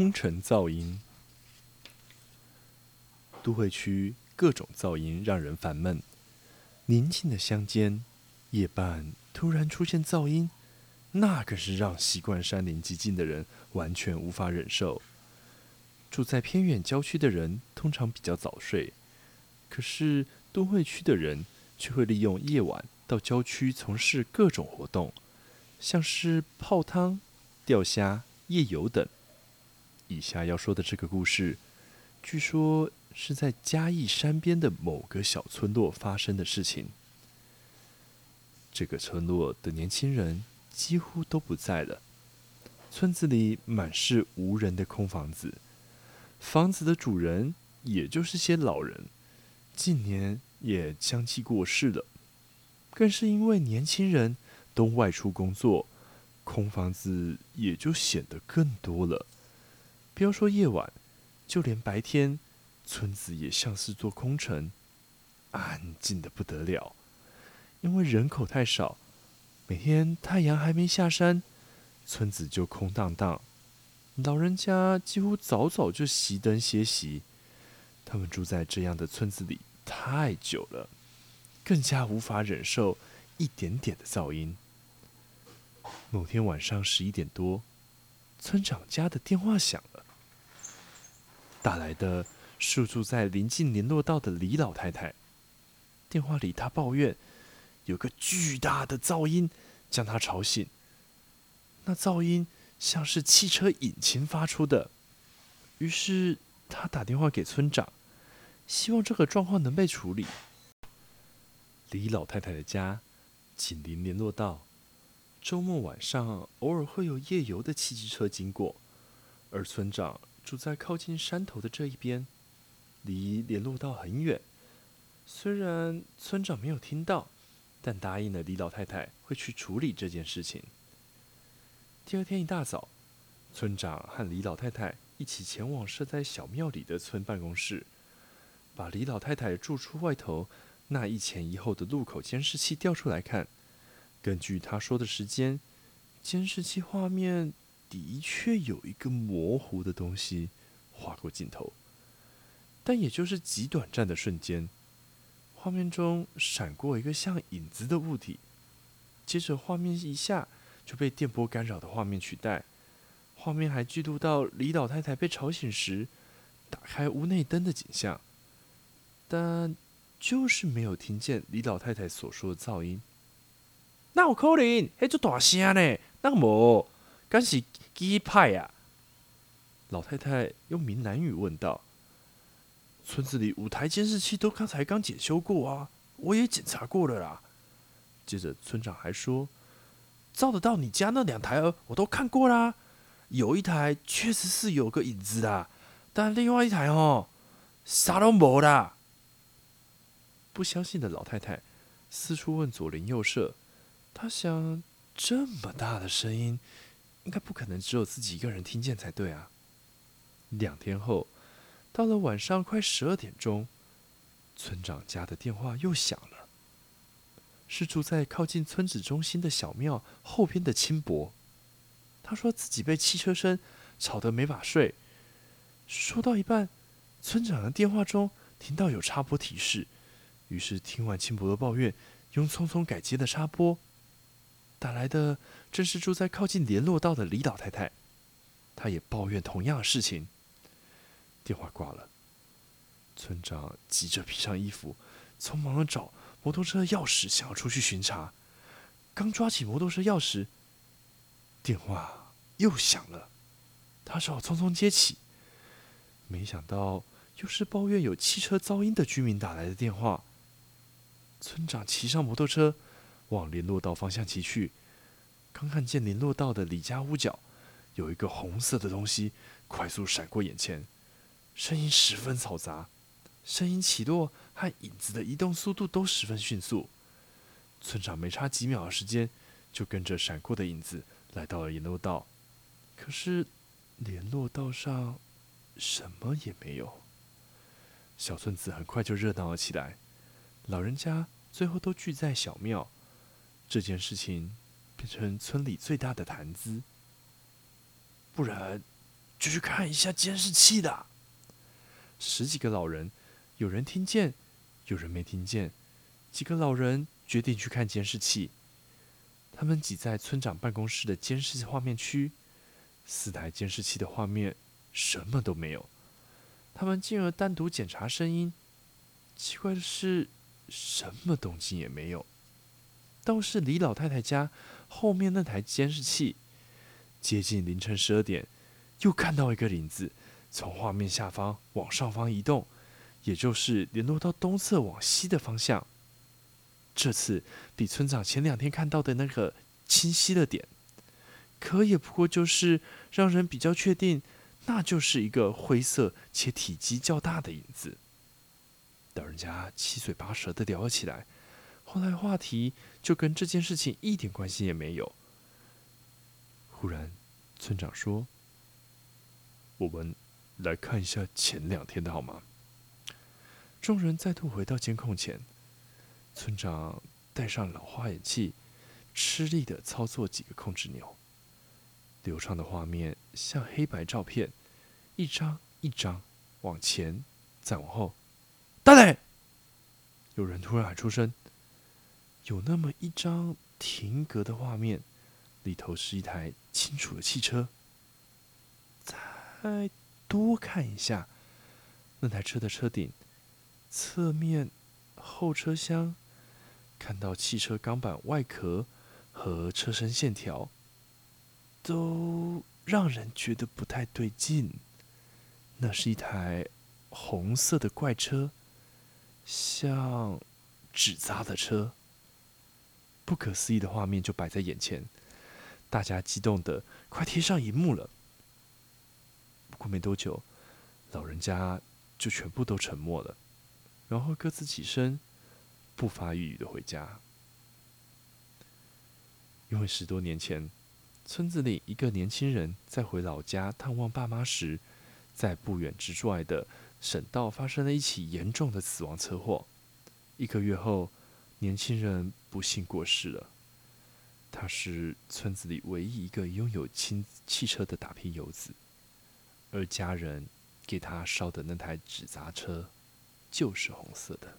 空城噪音。都会区各种噪音让人烦闷。宁静的乡间，夜半突然出现噪音，那可是让习惯山林寂静的人完全无法忍受。住在偏远郊区的人通常比较早睡，可是都会区的人却会利用夜晚到郊区从事各种活动，像是泡汤、钓虾、夜游等。以下要说的这个故事，据说是在嘉义山边的某个小村落发生的事情。这个村落的年轻人几乎都不在了，村子里满是无人的空房子。房子的主人，也就是些老人，近年也相继过世了。更是因为年轻人都外出工作，空房子也就显得更多了。不要说夜晚，就连白天，村子也像是座空城，安静的不得了。因为人口太少，每天太阳还没下山，村子就空荡荡。老人家几乎早早就熄灯歇息，他们住在这样的村子里太久了，更加无法忍受一点点的噪音。某天晚上十一点多，村长家的电话响，打来的是住在临近联络道的李老太太。电话里，她抱怨有个巨大的噪音将她吵醒，那噪音。像是汽车引擎发出的，于是她打电话给村长，希望这个状况能被处理。李老太太的家紧邻联络道，周末晚上偶尔会有夜游的汽机车经过，而村长住在靠近山头的这一边，离联络道很远。虽然村长没有听到，但答应了李老太太会去处理这件事情。第二天一大早，村长和李老太太一起前往设在小庙里的村办公室，把李老太太住处外头那一前一后的路口监视器调出来看。根据他说的时间，监视器画面的确有一个模糊的东西划过镜头，但也就是极短暂的瞬间，画面中闪过一个像影子的物体，接着画面一下。就被电波干扰的画面取代，画面还记录到李老太太被吵醒时打开屋内灯的景象，但就是没有听见李老太太所说的噪音。那有可能？迄做大声呢？那无？敢是机派呀？老太太用闽南语问道。村子里五台监视器都刚才刚检修过啊，我也检查过了啦。接着村长还说。照得到你家那两台，我都看过啦。有一台确实是有个影子的，但另外一台哦，啥都没啦。不相信的老太太四处问左邻右舍，她想，这么大的声音，应该不可能只有自己一个人听见才对啊。两天后，到了晚上快十二点钟，村长家的电话又响了。是住在靠近村子中心的小庙后边的轻薄。他说自己被汽车声吵得没法睡。说到一半，村长的电话中听到有插播提示，于是听完轻薄的抱怨，用匆匆改接的插播。打来的正是住在靠近联络道的李老太太，她也抱怨同样的事情。电话挂了，村长急着披上衣服，匆忙的找。摩托车钥匙，想要出去巡查，刚抓起摩托车钥匙，电话又响了。他只好匆匆接起，没想到又是抱怨有汽车噪音的居民打来的电话。村长骑上摩托车往联络道方向骑去，刚看见联络道的李家屋角有一个红色的东西快速闪过眼前，声音十分嘈杂。声音起落和影子的移动速度都十分迅速，村长没差几秒的时间，就跟着闪过的影子来到了联络道。可是联络道上什么也没有。小村子很快就热闹了起来，老人家最后都聚在小庙，这件事情变成村里最大的谈资。不然，就去看一下监视器的。十几个老人，有人听见，有人没听见。几个老人决定去看监视器。他们挤在村长办公室的监视画面区，四台监视器的画面什么都没有。他们进而单独检查声音，奇怪的是，什么动静也没有。倒是李老太太家后面那台监视器，接近凌晨十二点，又看到一个影子从画面下方往上方移动，也就是联络到东侧往西的方向。这次比村长前两天看到的那个清晰了点，可也不过就是让人比较确定，那就是一个灰色且体积较大的影子。老人家七嘴八舌的聊了起来。后来话题就跟这件事情一点关系也没有。忽然，村长说：“我们来看一下前两天的好吗？”众人再度回到监控前，村长戴上老花眼镜，吃力的操作几个控制钮，流畅的画面像黑白照片，一张一张往前再往后。大磊，有人突然喊出声。有那么一张停格的画面，里头是一台清楚的汽车。再多看一下，那台车的车顶、侧面、后车厢，看到汽车钢板外壳和车身线条，都让人觉得不太对劲。那是一台红色的怪车，像纸扎的车。不可思议的画面就摆在眼前，大家激动的快贴上荧幕了。不过没多久，老人家就全部都沉默了，然后各自起身，不发一语的回家。因为十多年前，村子里一个年轻人在回老家探望爸妈时，在不远之外的省道发生了一起严重的死亡车祸。一个月后。年轻人不幸过世了。他是村子里唯一一个拥有轻汽车的打拼游子，而家人给他烧的那台纸扎车就是红色的。